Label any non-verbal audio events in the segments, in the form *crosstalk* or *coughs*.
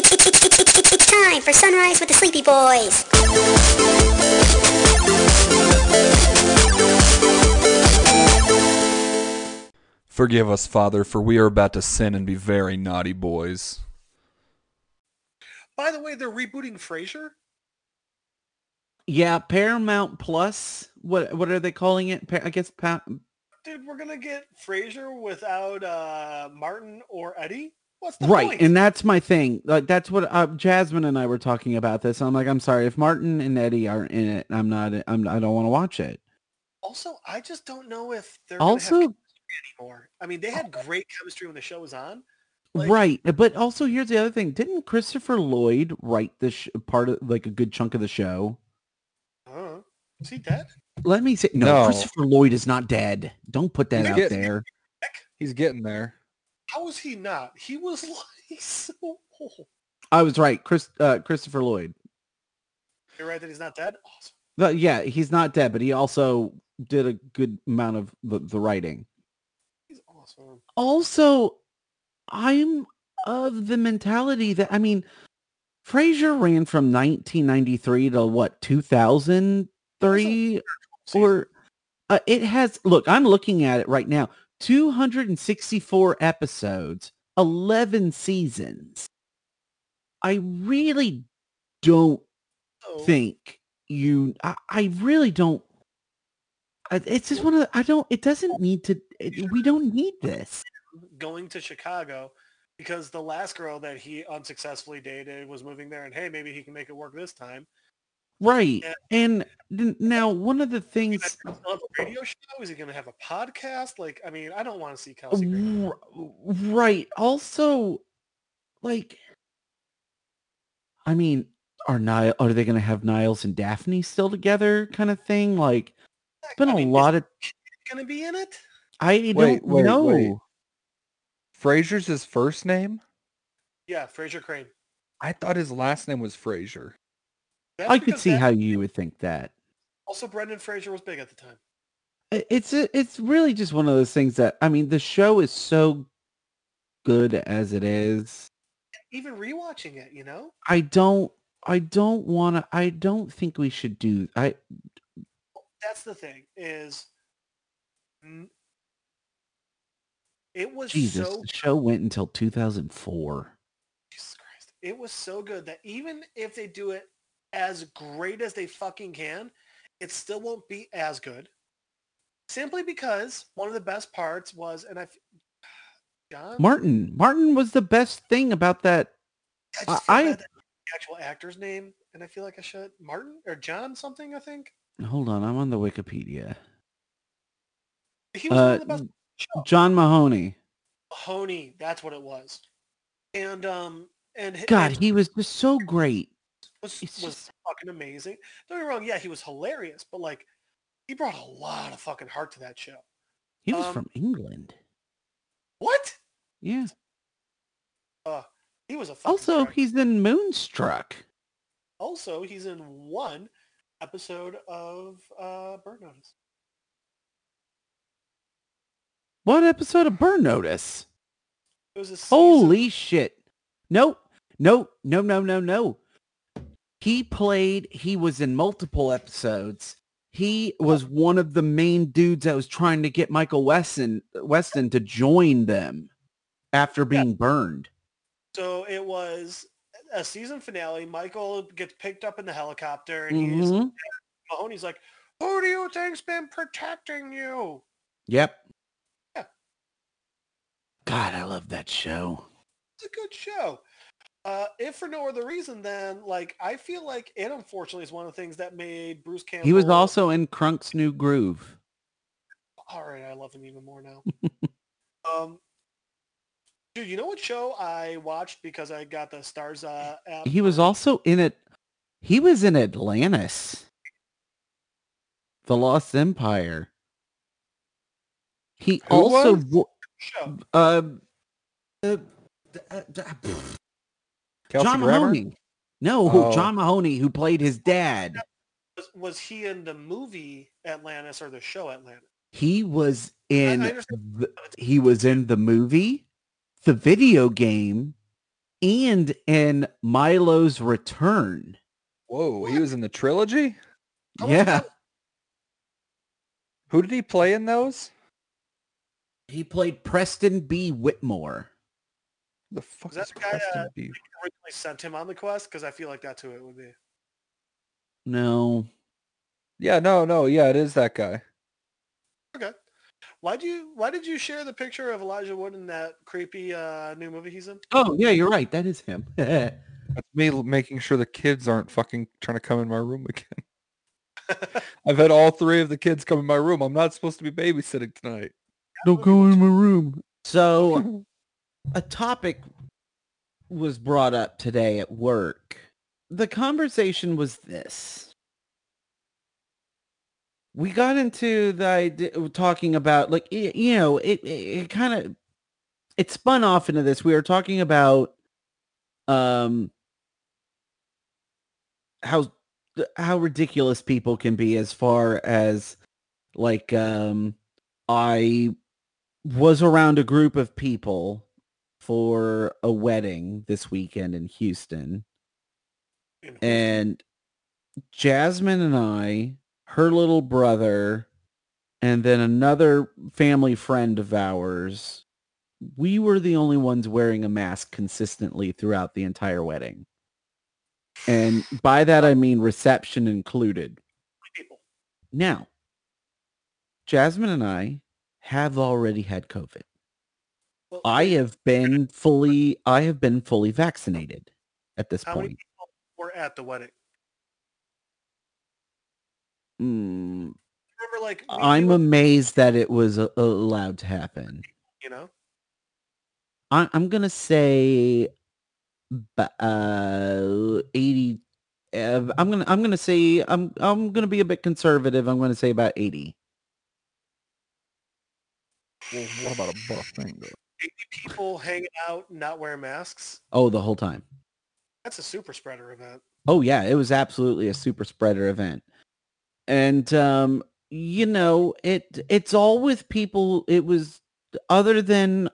It's time for Sunrise with the Sleepy Boys. Forgive us, Father, for we are about to sin and be very naughty boys. By the way, they're rebooting Frasier. Yeah, Paramount Plus. What what are they calling it? I guess pa- Dude, we're gonna get Frasier without uh, Martin or Eddie. What's the right, point? and that's my thing. Like that's what uh, Jasmine and I were talking about this. I'm like, I'm sorry if Martin and Eddie aren't in it. I'm not. I'm. I don't want to watch it. also, I just don't know if they're Also, have anymore. I mean, they had great chemistry when the show was on. like- right, but also here's the other thing. Didn't Christopher Lloyd write this sh- part of like a good chunk of the show? Uh, is he dead? Let me say no, No. Christopher Lloyd is not dead. Don't put that He's out getting- there. He's getting there. How is he not? He was *laughs* like so old. I was right. Chris uh, Christopher Lloyd. You're right that he's not dead. Awesome. But yeah, he's not dead, but he also did a good amount of the, the writing. He's awesome. Also, I'm of the mentality that I mean, Frasier ran from 1993 to what 2003 or uh, it has look i'm looking at it right now 264 episodes 11 seasons. I really don't So, think you i, I really don't it's just one of the, i don't it doesn't need to it, we don't need this. going to Chicago because the last girl that he unsuccessfully dated was moving there, and hey, maybe he can make it work this time. Right Yeah. and now one of the things gonna still have a radio show? Is he going to have a podcast? Like, I mean, I don't want to see Kelsey. Grammer. R- right also like i mean are Niall, are they going to have niles and daphne still together kind of thing like it's been I a mean, lot of going to be in it. i Wait, don't wait, know wait. Frasier's his first name? Yeah, Frasier Crane. I thought his last name was Frasier. That's i could see how you would think that Also, Brendan Fraser was big at the time. It's a, it's really just one of those things that i mean the show is so good as it is Even rewatching it, you know. i don't i don't want to i don't think we should do i That's the thing is, it was jesus so the show went until 2004 Jesus Christ. It was so good that even if they do it as great as they fucking can, it still won't be as good. Simply because one of the best parts was, and I, *sighs* John, Martin. Martin was the best thing about that. I, I- bad that the actual actor's name, and I feel like I should Martin or John something. I think Hold on, I'm on the Wikipedia. he was one Uh, of the best. John Mahoney. Mahoney, that's what it was. And um, and God, and he was just so great. Was it's was just- fucking amazing. Don't get me wrong, yeah, he was hilarious, but like, he brought a lot of fucking heart to that show. He was Um, from England. What? Yeah. Uh, he was a Also, he's in Moonstruck. also he's in one episode of uh, Burn Notice. What episode of Burn Notice? It was a season- Holy shit. Nope. Nope. No, no, no, no. He played, he was in multiple episodes. He was one of the main dudes that was trying to get Michael Weston Weston to join them after being burned. So it was a season finale. Michael gets picked up in the helicopter, and he's Mhm. Mahoney's like, "Who do you think's been protecting you?" Yep. Yeah. God, I love that show. It's a good show. Uh, if for no other reason, then like I feel like it unfortunately is one of the things that made Bruce Campbell. He was also in Kronk's New Groove. all right. I love him even more now. *laughs* um, dude, you know what show I watched because I got the Starz uh, app? He was also in it. He was in Atlantis. The Lost Empire. He Who also vo- show. uh, uh, uh, uh, Kelsey John Grammer? Mahoney. No, Oh. John Mahoney, who played his dad. Was, was he in the movie Atlantis or the show Atlantis? He was in. understand. the, he was in the movie, the video game, and in Milo's Return. Whoa, he was in the trilogy? How was yeah. Who did he play in those? He played Preston B. Whitmore. The fuck Was that is the guy Preston that- originally sent him on the quest because I feel like that's who it would be. No. Yeah, no, no, yeah, it is that guy. Okay. Why do you why did you share the picture of Elijah Wood in that creepy uh, new movie he's in? Oh, yeah, you're right. That is him. *laughs* That's me making sure the kids aren't fucking trying to come in my room *laughs* again. *laughs* I've had all three of the kids come in my room. I'm not supposed to be babysitting tonight. Don't go in my room. So a topic was brought up today at work. The conversation was this. We got into the idea talking about like you know it it, it kind of it spun off into this. We were talking about um how how ridiculous people can be as far as like um I was around a group of people for a wedding this weekend in Houston and Jasmine and I, her little brother, and then another family friend of ours, we were the only ones wearing a mask consistently throughout the entire wedding. And by that I mean reception included. Now, Jasmine and I have already had COVID. I have been fully I have been fully vaccinated at this how many point. people were at the wedding? Mm, Remember, like I'm amazed that it was uh, allowed to happen. you know, I, I'm gonna say, uh, eighty. Uh, I'm gonna I'm gonna say I'm I'm gonna be a bit conservative. I'm gonna say about eighty. Well, what about a buff thing though? 80 people hanging out, not wearing masks. Oh, the whole time. That's a super spreader event. Oh yeah, it was absolutely a super spreader event. And um you know, it it's all with people it was other than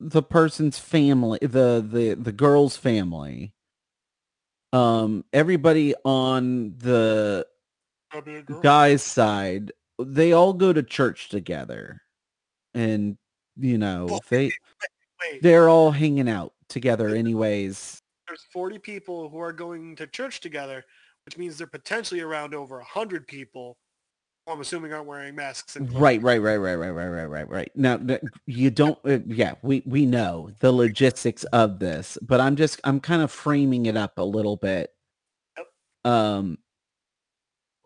the person's family, the the the girl's family. Um everybody on the That'd be a girl. guy's side, they all go to church together. And you know, Well, they Wait, they're all hanging out together anyways. there's 40 people who are going to church together, which means they're potentially around over 100 people who I'm assuming aren't wearing masks. And Right, right, right, right, right, right, right, right, right. Now, you don't. Uh, yeah, we we know the logistics of this, but I'm just I'm kind of framing it up a little bit. Um,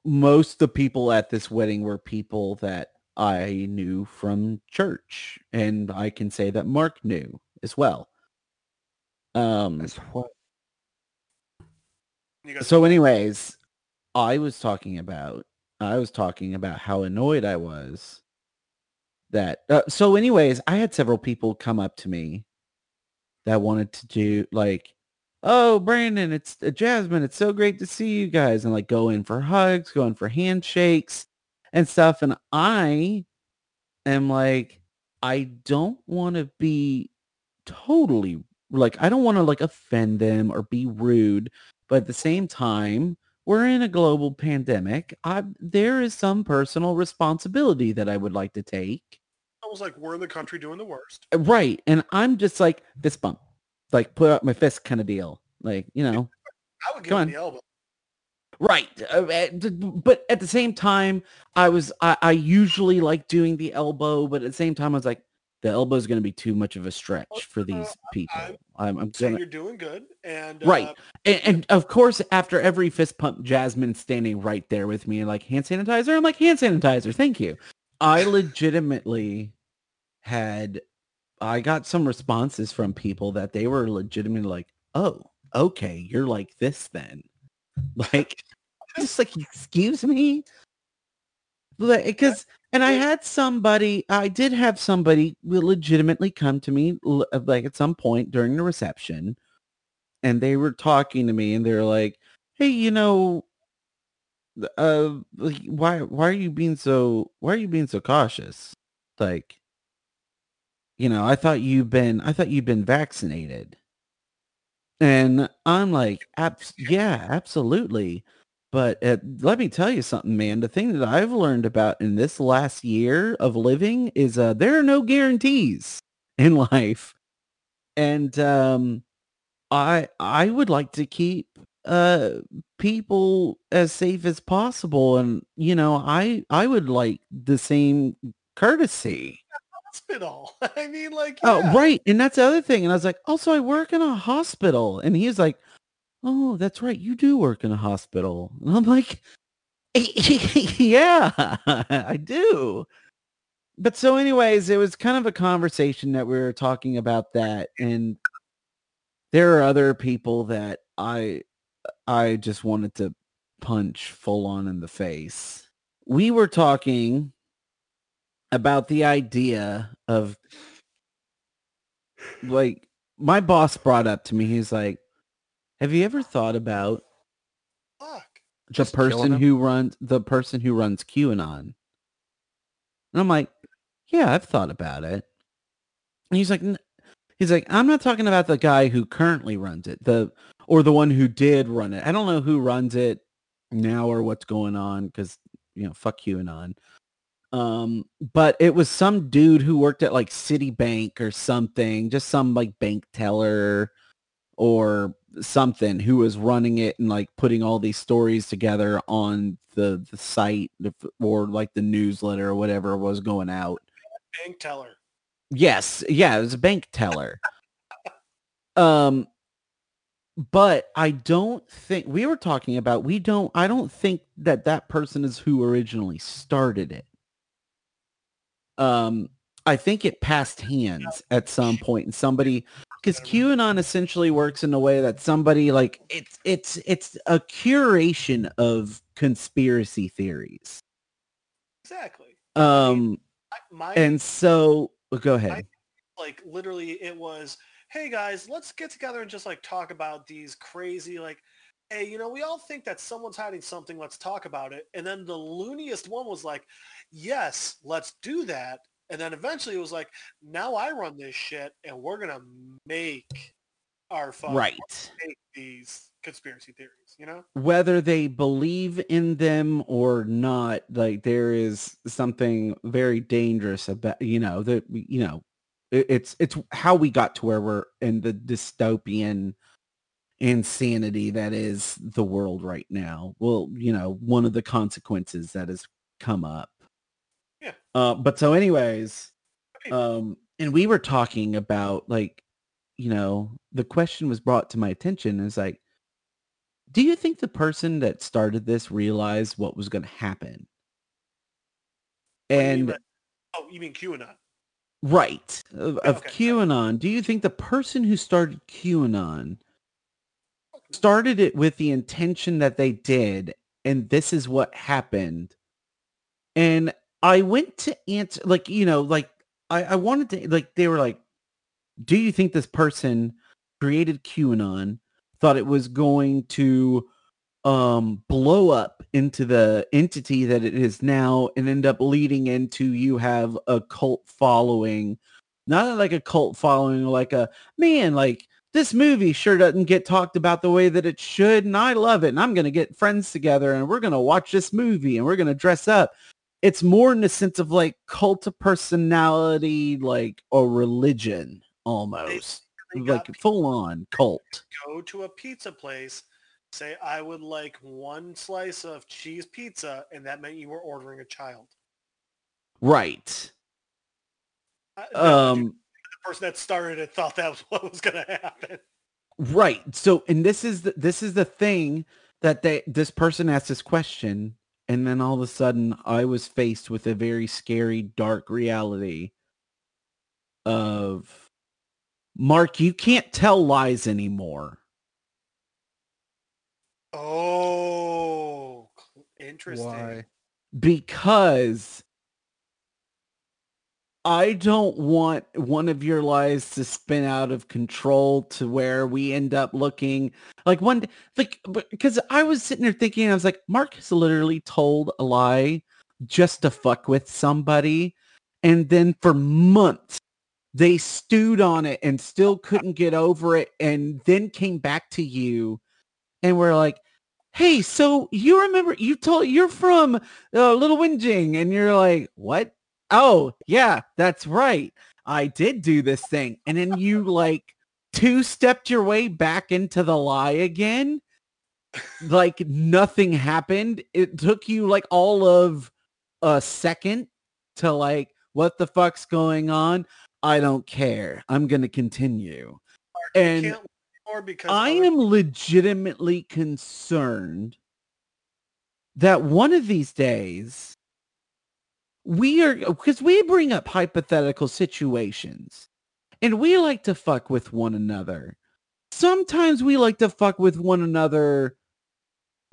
most of the people at this wedding were people that I knew from church, and I can say that Mark knew as well. Um, That's what? So anyways, I was talking about I was talking about how annoyed I was that uh, so anyways, I had several people come up to me that wanted to do like oh Brandon, it's uh, Jasmine, it's so great to see you guys and like go in for hugs, go in for handshakes and stuff and I am like I don't want to be totally like I don't want to like offend them or be rude but at the same time, we're in a global pandemic. I, there is some personal responsibility that I would like to take. I was like we're in the country doing the worst. Uh, Right. And I'm just like fist bump, like put up my fist kind of deal. Like, you know, *laughs* I would give him the elbow. Right. Uh, uh, But at the same time, I was, I, I usually like doing the elbow, but at the same time, I was like, the elbow is going to be too much of a stretch for these people. I'm, I'm So gonna, you're doing good. And Right. uh, And, and of course, after every fist pump, Jasmine's standing right there with me and like hand sanitizer. I'm like hand sanitizer. Thank you. I legitimately had, I got some responses from people that they were legitimately like, oh, okay, you're like this then. *laughs* Like, just like, excuse me? Because, and I had somebody, I did have somebody legitimately come to me like at some point during the reception and they were talking to me and they're like, "Hey, you know, uh, like, why why are you being so why are you being so cautious? Like, you know, I thought you've been I thought you've been vaccinated." And I'm like, Abs- yeah, absolutely. But uh, let me tell you something, man. The thing that I've learned about in this last year of living is uh, there are no guarantees *laughs* in life, and um, I I would like to keep uh people as safe as possible, and you know I I would like the same courtesy. Hospital. *laughs* I mean, like, Oh, right. And that's the other thing. And I was like, also, I work in a hospital. And he's like, oh, that's right. You do work in a hospital. And I'm like, *laughs* yeah, I do. But so anyways, it was kind of a conversation that we were talking about that. And there are other people that I, I just wanted to punch full on in the face. We were talking about the idea of like my boss brought up to me he's like have you ever thought about Fuck. the Just person him? who runs the person who runs qanon and i'm like yeah i've thought about it and he's like "N-" he's like i'm not talking about the guy who currently runs it the or the one who did run it i don't know who runs it now or what's going on because you know fuck qanon um but it was some dude who worked at like citibank or something just some like bank teller or something who was running it and like putting all these stories together on the the site or like the newsletter or whatever was going out Bank teller. Yes, yeah, it was a bank teller. um but I don't think we were talking about we don't I don't think that that person is who originally started it. Um I think it passed hands at some point and somebody because QAnon essentially works in a way that somebody like it's it's it's a curation of conspiracy theories. Exactly. Um I- My and so go ahead. like literally it was hey guys let's get together and just like talk about these crazy like hey you know we all think that someone's hiding something let's talk about it and then the looniest one was like yes let's do that and then eventually it was like now i run this shit and we're gonna make our fun right. make these conspiracy theories you know? Whether they believe in them or not like there is something very dangerous about you know that you know it, it's it's how we got to where we're in the dystopian insanity that is the world right now. Well you know one of the consequences that has come up Yeah. uh but so anyways um and we were talking about like you know the question was brought to my attention is like do you think the person that started this realized what was going to happen? What do you mean And oh you mean qanon right of, of Okay. QAnon, do you think the person who started QAnon started it with the intention that they did, and this is what happened? And I went to answer, like you know, like I, I wanted to, like they were like, do you think this person created QAnon, thought it was going to um blow up into the entity that it is now and end up leading into you have a cult following. Not like a cult following like a man like this movie sure doesn't get talked about the way that it should and i love it and i'm going to get friends together and we're going to watch this movie and we're going to dress up it's more in the sense of like cult of personality like a religion almost They got like full on cult go to a pizza place say i would like one slice of cheese pizza and that meant you were ordering a child right Uh, no, dude, um the person that started it thought that was what was going to happen. Right. So, and this is the, this is the thing that they this person asked this question, and then all of a sudden, I was faced with a very scary, dark reality of Mark. You can't tell lies anymore. Oh, interesting. Why? because I don't want one of your lies to spin out of control to where we end up looking like one like because I was sitting there thinking I was like Mark has literally told a lie just to fuck with somebody and then for months they stewed on it and still couldn't get over it and then came back to you and were like, hey, so you remember you told you're from uh, Little Whinging and you're like, what? Oh, yeah, that's right. I did do this thing. And then you like two stepped your way back into the lie again. Like nothing happened. It took you like all of a second to like, what the fuck's going on? I don't care. I'm going to continue. And because I am legitimately concerned that one of these days we are because we bring up hypothetical situations and we like to fuck with one another. Sometimes we like to fuck with one another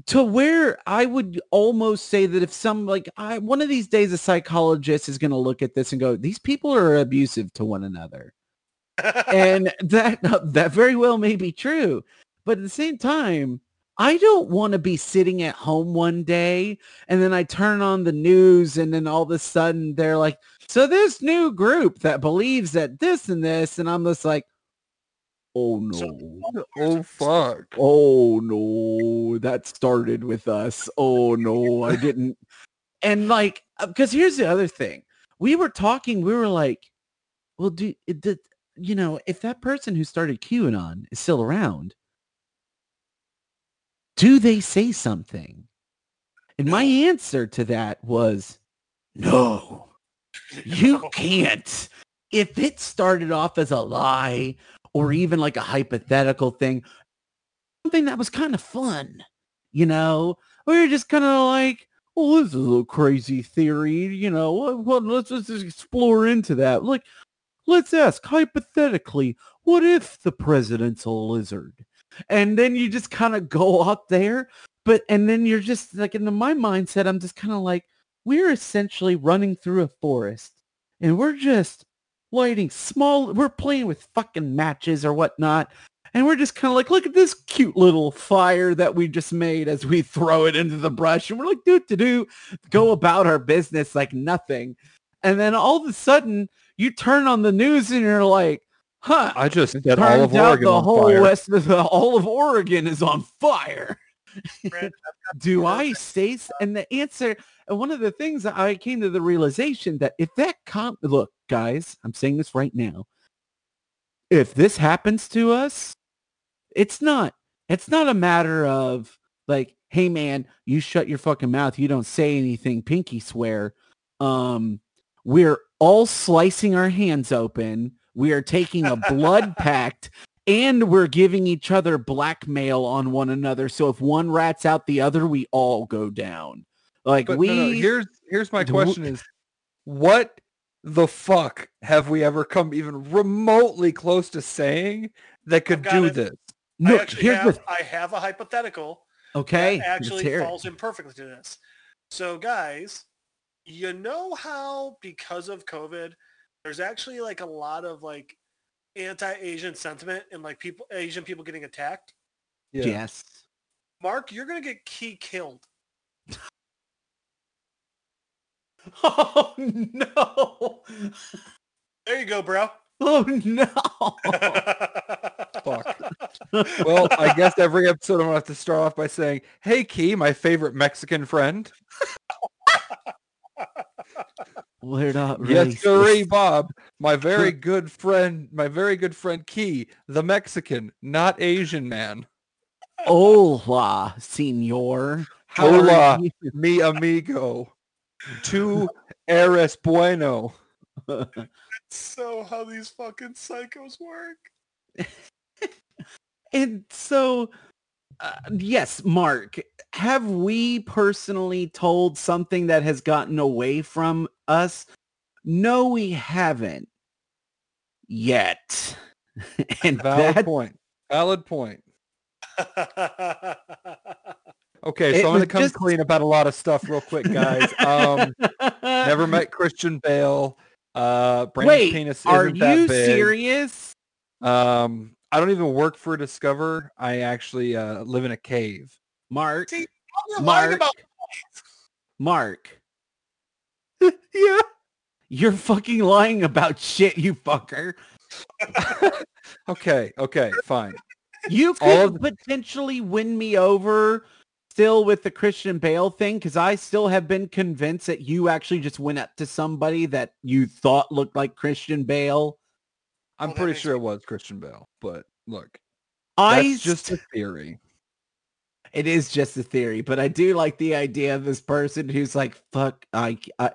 to where I would almost say that if some like I one of these days a psychologist is going to look at this and go these people are abusive to one another *laughs* and that *laughs* that very well may be true but at the same time i don't want to be sitting at home one day and then i turn on the news and then all of a sudden they're like so this new group that believes that this and this and i'm just like oh no. Oh fuck. oh no. That started with us. Oh no. I *laughs* didn't. And like uh, because here's the other thing. We were talking we were like well do it did you know if that person who started qanon is still around do they say something? And my answer to that was no you *laughs* can't. If it started off as a lie or even like a hypothetical thing something that was kind of fun you know? We were just kind of like well this is a little crazy theory you know? Well let's just explore into that. Like let's ask hypothetically what if the president's a lizard and then you just kind of go *laughs* up there but and then you're just like in my mindset i'm just kind of like we're essentially running through a forest and we're just lighting small we're playing with fucking matches or whatnot and we're just kind of like look at this cute little fire that we just made as we *laughs* throw it into the brush and we're like do to do go about our business like nothing and then all of a sudden you turn on the news and you're like huh I just set turns all of out Oregon the on whole fire. west of the, all of Oregon is on fire. *laughs* Do I say? s- And the answer, and one of the things I came to the realization that if that comp, look, guys, I'm saying this right now. If this happens to us, it's not. It's not a matter of like, hey man, you shut your fucking mouth. You don't say anything. Pinky swear. Um, we're all slicing our hands open. We are taking a blood *laughs* pact and we're giving each other blackmail on one another. So if one rats out the other, we all go down. Like But we no, no, here's here's my Do- question is what the fuck have we ever come even remotely close to saying that could do it. this? I look, here's have, the I have a hypothetical okay. that actually falls in perfectly to this. So guys, you know how because of COVID, there's actually like a lot of like anti-Asian sentiment and like people Asian people getting attacked. Yes. Mark, you're gonna get key killed. *laughs* Oh no! There you go, bro. Oh no! *laughs* Fuck. Well, I guess every episode I'm gonna have to start off by saying, "Hey, Key, my favorite Mexican friend." *laughs* We're not Yes, racist. sirree, Bob, my very *laughs* good friend, my very good friend Key, the Mexican, not Asian man. Hola, senor. How Hola. *laughs* Mi amigo, tu eres bueno. so how these fucking psychos work. *laughs* And so, uh, yes, Mark, have we personally told something that has gotten away from us? No, we haven't yet. *laughs* and Valid that, point. Valid point. Okay, so I'm gonna come just- clean about a lot of stuff real quick, guys. Um, *laughs* never met Christian Bale. Uh, Brandon's Wait, penis are you serious? Um, I don't even work for Discover. I actually uh, live in a cave. Mark, See, Mark, about Mark. *laughs* yeah. You're fucking lying about shit, you fucker. *laughs* okay, okay, fine. You All could potentially win me over still with the Christian Bale thing because I still have been convinced that you actually just went up to somebody that you thought looked like Christian Bale. I'm Well, pretty sure it was Christian Bale, but look, I that's just a theory. It is just a theory, but I do like the idea of this person who's like, "Fuck, I, I,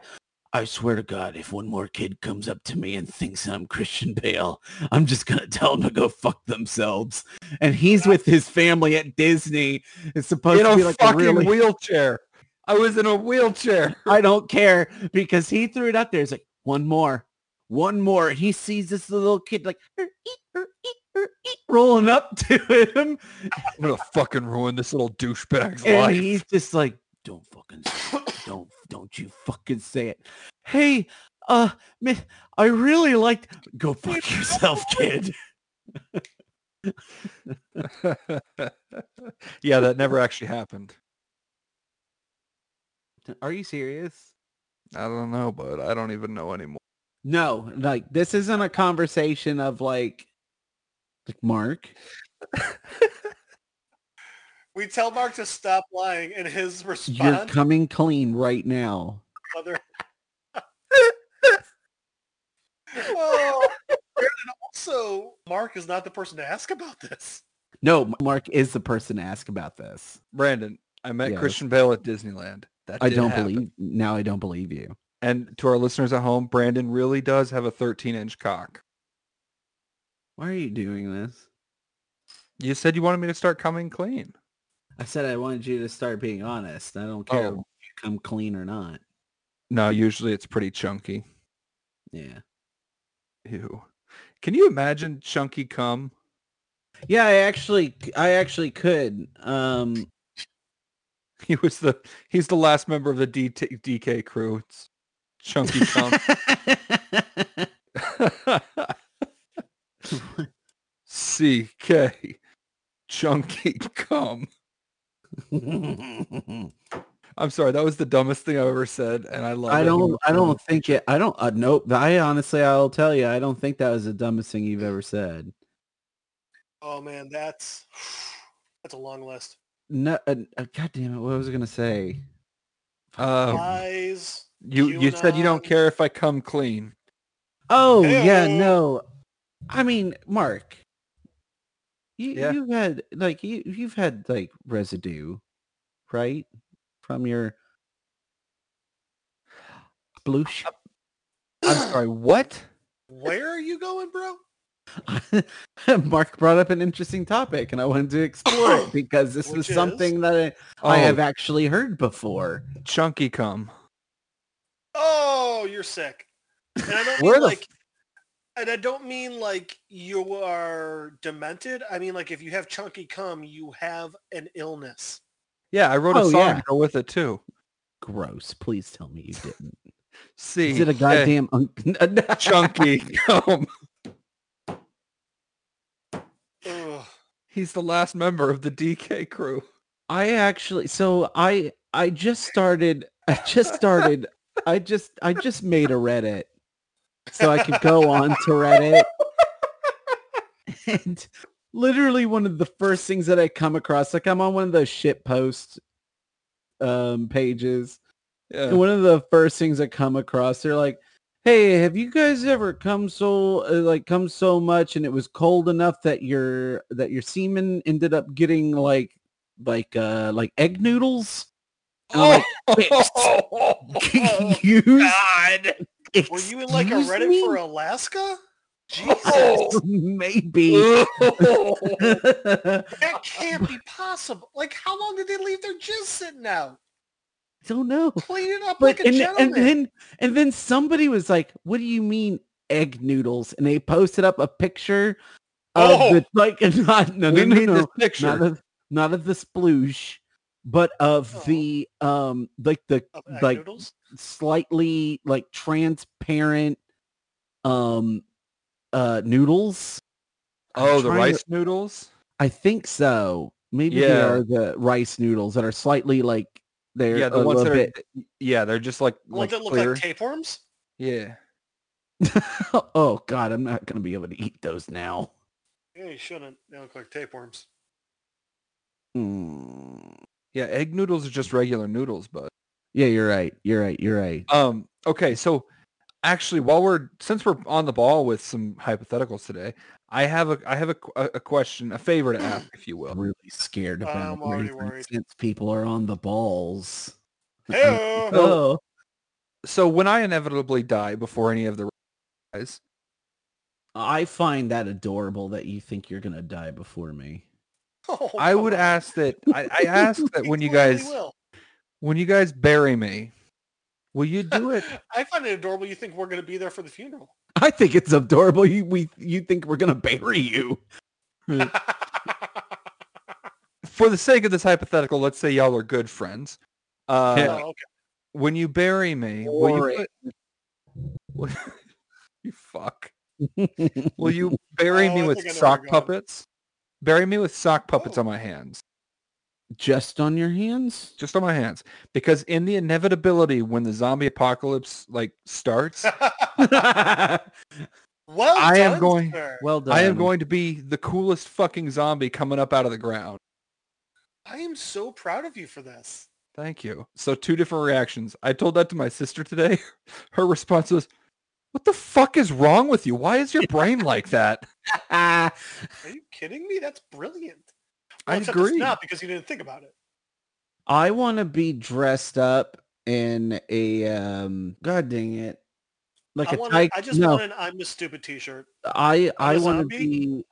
I swear to God, if one more kid comes up to me and thinks I'm Christian Bale, I'm just gonna *laughs* tell them to go fuck themselves." And he's with his family at Disney. It's supposed In to be like a fucking really wheelchair. I was in a wheelchair. *laughs* I don't care because he threw it out there. He's like, one more, one more. And he sees this little kid like "Er, eat, er, eat, er, eat," rolling up *laughs* to him. I'm gonna fucking ruin this little douchebag's And life. he's just like, don't fucking. *coughs* Don't, don't you fucking say it. Hey, uh, man, I really liked, go *laughs* fuck yourself, kid. *laughs* yeah, that never actually happened. Are you serious? I don't know, but I don't even know anymore. No, like this isn't a conversation of like, like Mark. *laughs* We tell Mark to stop lying, and his response: You're coming clean right now. mother. *laughs* *laughs* well, and also, Mark is not the person to ask about this. No, Mark is the person to ask about this. Brandon, I met Yes. Christian Bale at Disneyland. That I don't happen. believe now. I don't believe you. And to our listeners at home, Brandon really does have a 13 inch cock. Why are you doing this? You said you wanted me to start coming clean. I said I wanted you to start being honest. I don't care if Oh. you come clean or not. No, usually it's pretty chunky. Yeah. Ew. Can you imagine chunky cum? Yeah, I actually, I actually could. Um, *laughs* He was the he's the last member of the DT, DK crew. It's chunky cum. *laughs* *laughs* CK chunky cum. *laughs* I'm sorry, that was the dumbest thing I've ever said, and I love. I don't, I don't think it. I don't. Uh, nope. I honestly, I'll tell you, I don't think that was the dumbest thing you've ever said. Oh man, that's that's a long list. No, uh, uh, God damn it! What was I gonna say? Uh, Lies. you you said you don't care if I come clean. Oh yeah, Ew. no. I mean, Mark, you Yeah. you've had like you you've had like residue, right, from your sploosh. Uh, I'm sorry, what? Where are you going, bro? *laughs* Mark brought up an interesting topic, and I wanted to explore it *laughs* because this was is? something that I, Oh, I have actually heard before. chunky cum. *laughs* Oh, you're sick. And I don't Where mean the like, and I don't mean like you are demented. I mean like if you have chunky cum, you have an illness. Yeah, I wrote a Oh, song yeah. to go with it too. Gross. Please tell me you didn't. See, Is it a goddamn un- *laughs* *laughs* chunky cum? Ugh. He's the last member of the DK crew. I actually so I I just started I just started I just I just made a Reddit so I could go on to Reddit *laughs* and literally one of the first things that I come across like I'm on one of those shit post um pages Yeah. and one of the first things I come across they're like hey have you guys ever come so uh, like come so much and it was cold enough that your that your semen ended up getting like like uh like egg noodles And I'm like, *laughs* *laughs* you God. Were you in like a Reddit me? for Alaska? Oh. Jesus. Oh. *laughs* maybe *laughs* That *laughs* can't be possible. Like how long did they leave their jizz sitting out? I don't know Clean it up but like a and, gentleman. and then and then somebody was like what do you mean egg noodles and they posted up a picture of Oh. the like not no we no no, need no. this picture. not of not of the sploosh but of Oh. the um like the Of like noodles? slightly like transparent um uh noodles oh, the trying to- rice noodles. i think so maybe they are the rice noodles that are slightly like they're Yeah, a the ones little that are. bit Yeah, they're just like Well, like they look clear. like tapeworms? Yeah. *laughs* oh God, I'm not gonna be able to eat those now. Yeah, you shouldn't. They look like tapeworms. Mm. Yeah, egg noodles are just regular noodles, but Yeah, you're right. You're right. You're right. um okay, so actually while we're since we're on the ball with some hypotheticals today, I have a I have a, a, a question, a favor to ask, if you will. I'm really scared about I'm already worried. since people are on the balls. *laughs* Hey-o! Oh, So when I inevitably die before any of the guys, I find that adorable that you think you're gonna die before me. *laughs* Oh, I would on. ask that *laughs* I, I ask that when you guys will. when you guys bury me, will you do it? *laughs* I find it adorable. You think we're going to be there for the funeral? I think it's adorable. You we you think we're gonna bury you? For the sake of this hypothetical, let's say y'all are good friends. Uh, Yeah. Oh, okay. When you bury me, will you put, you fuck? Will you bury Oh, me with think I know where sock puppets? Bury me with sock puppets Oh. on my hands, Just on your hands? just on my hands, because in the inevitability when the zombie apocalypse like starts, *laughs* well, I am going- sir. well done. I am going to be the coolest fucking zombie coming up out of the ground. I am so proud of you for this. Thank you. So two different reactions. I told that to my sister today. *laughs* Her response was, "What the fuck is wrong with you? Why is your brain like that?" *laughs* Are you kidding me? That's brilliant. Well, I agree. not because you didn't think about it. I want to be dressed up in a um. God dang it! Like I, a tight. I just no, want an I'm a stupid t-shirt. I I want to be.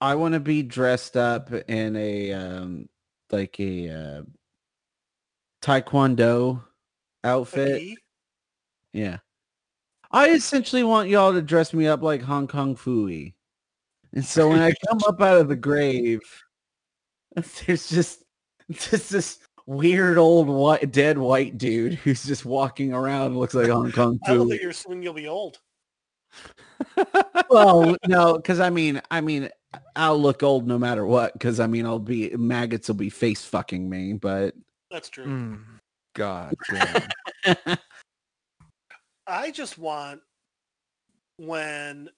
I want to be dressed up in a um like a uh, taekwondo outfit. gi? Yeah. I essentially want y'all to dress me up like Hong Kong Phooey. And so when I *laughs* come up out of the grave, *laughs* there's just just this weird old white, dead white dude who's just walking around and looks like Hong *laughs* Kong Phooey. I don't Phooey. think you're assuming you'll be old. well, no, because I mean, I mean, I'll look old no matter what. Because I mean, I'll be maggots will be face fucking me, but That's true. Mm, God damn. I just want when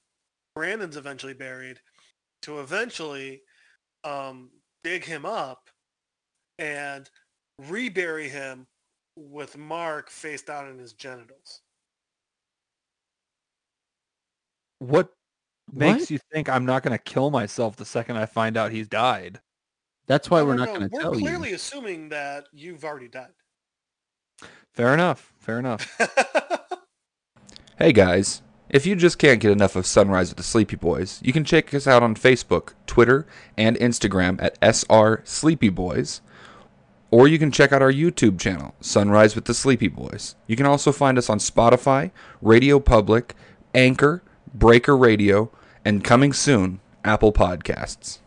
Brandon's eventually buried to eventually um, dig him up and rebury him with Mark face down in his genitals. What makes What? you think I'm not going to kill myself the second I find out he's died? that's why No, we're no, not no, going to tell you. We're clearly assuming that you've already died. Fair enough. Fair enough. *laughs* Hey guys, if you just can't get enough of Sunrise with the Sleepy Boys, you can check us out on Facebook, Twitter, and Instagram at SR Sleepy Boys. Or you can check out our YouTube channel, Sunrise with the Sleepy Boys. You can also find us on Spotify, Radio Public, Anchor, Breaker Radio, and coming soon, Apple Podcasts.